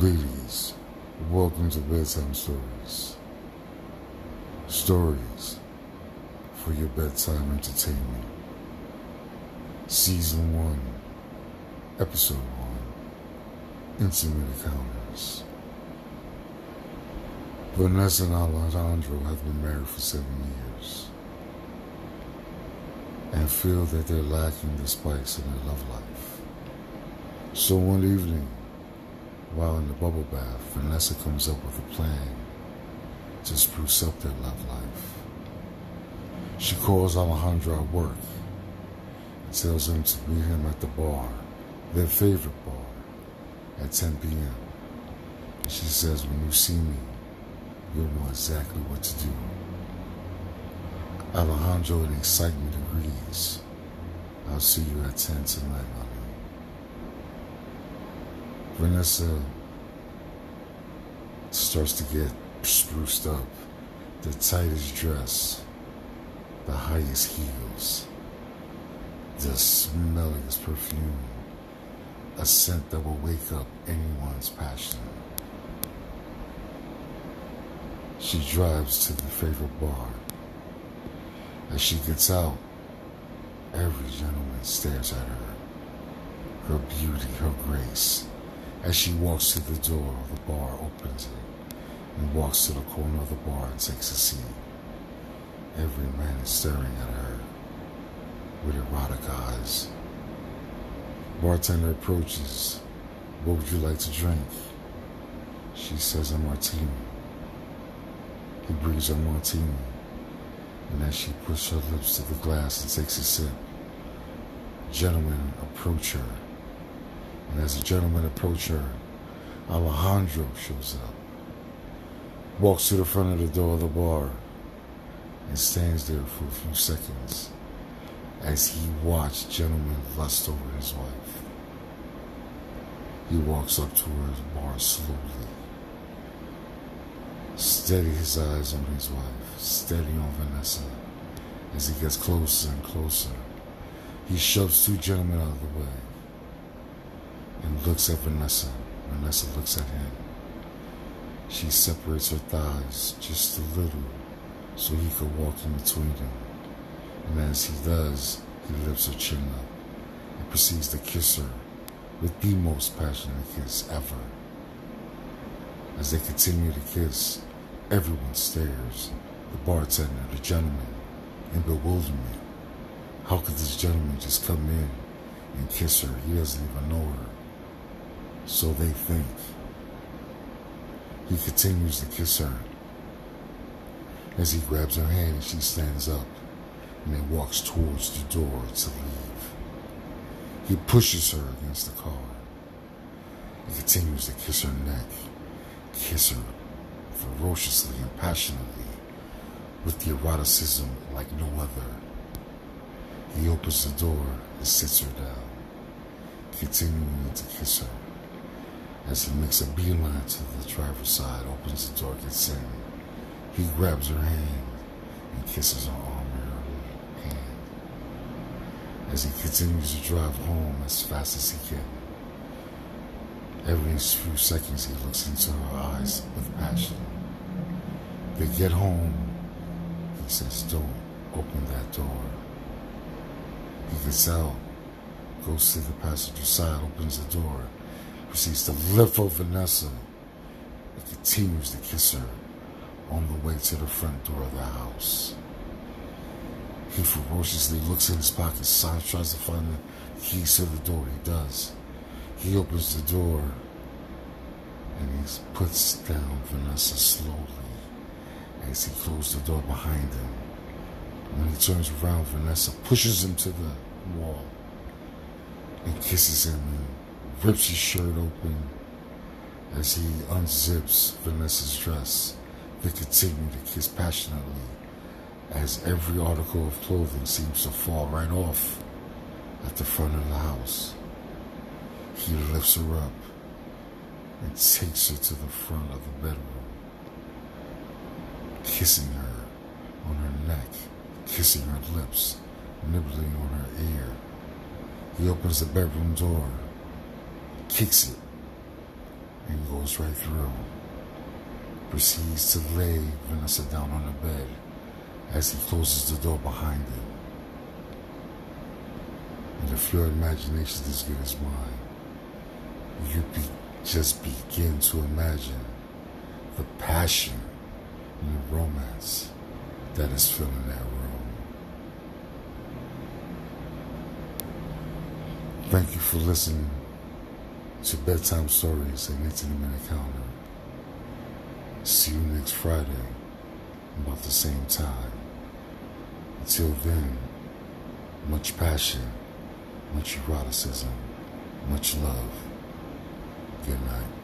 Ladies, welcome to Bedtime Stories. Stories for your bedtime entertainment. Season 1, Episode 1 Intimate Encounters. Vanessa and Alejandro have been married for seven years and feel that they're lacking the spice in their love life. So one evening, while in the bubble bath, Vanessa comes up with a plan to spruce up their love life. She calls Alejandro at work and tells him to meet him at the bar, their favorite bar, at 10 p.m. She says, when you see me, you'll know exactly what to do. Alejandro in excitement agrees. I'll see you at 10 tonight. Vanessa uh, starts to get spruced up. The tightest dress, the highest heels, the smelliest perfume, a scent that will wake up anyone's passion. She drives to the favorite bar. As she gets out, every gentleman stares at her. Her beauty, her grace. As she walks to the door, the bar opens it and walks to the corner of the bar and takes a seat. Every man is staring at her with erotic eyes. Bartender approaches. What would you like to drink? She says a martini. He brings her martini, and as she puts her lips to the glass and takes a sip, gentlemen approach her. And as the gentleman approaches her, Alejandro shows up, walks to the front of the door of the bar, and stands there for a few seconds as he watched gentlemen lust over his wife. He walks up towards the bar slowly, steady his eyes on his wife, steady on Vanessa. As he gets closer and closer, he shoves two gentlemen out of the way and looks at Vanessa. Vanessa looks at him. She separates her thighs just a little so he could walk in between them. And as he does, he lifts her chin up and proceeds to kiss her with the most passionate kiss ever. As they continue to kiss, everyone stares. The bartender, the gentleman, in bewilderment. How could this gentleman just come in and kiss her? He doesn't even know her. So they think. He continues to kiss her. As he grabs her hand, and she stands up and then walks towards the door to leave. He pushes her against the car. He continues to kiss her neck, kiss her ferociously and passionately with the eroticism like no other. He opens the door and sits her down, continuing to kiss her. As he makes a beeline to the driver's side, opens the door, gets in. He grabs her hand and kisses her arm and her hand. As he continues to drive home as fast as he can. Every few seconds he looks into her eyes with passion. They get home. He says, Don't open that door. He gets out, goes to the passenger side, opens the door, proceeds to lift over Vanessa and continues to kiss her on the way to the front door of the house. He ferociously looks in his pocket. pockets, tries to find the keys to the door. He does. He opens the door and he puts down Vanessa slowly as he closes the door behind him. When he turns around, Vanessa pushes him to the wall and kisses him and rips his shirt open as he unzips Vanessa's dress. They continue to kiss passionately as every article of clothing seems to fall right off at the front of the house. He lifts her up and takes her to the front of the bedroom, kissing her on her neck, kissing her lips, nibbling on her ear. He opens the bedroom door, kicks it, and goes right through. Proceeds to lay Vanessa down on the bed as he closes the door behind him. And if your imagination is as good as mine, you be, just begin to imagine the passion and the romance that is filling that room. Thank you for listening to Bedtime Stories and Intimate Encounter. See you next Friday about the same time. Until then, much passion, much eroticism, much love. Good night.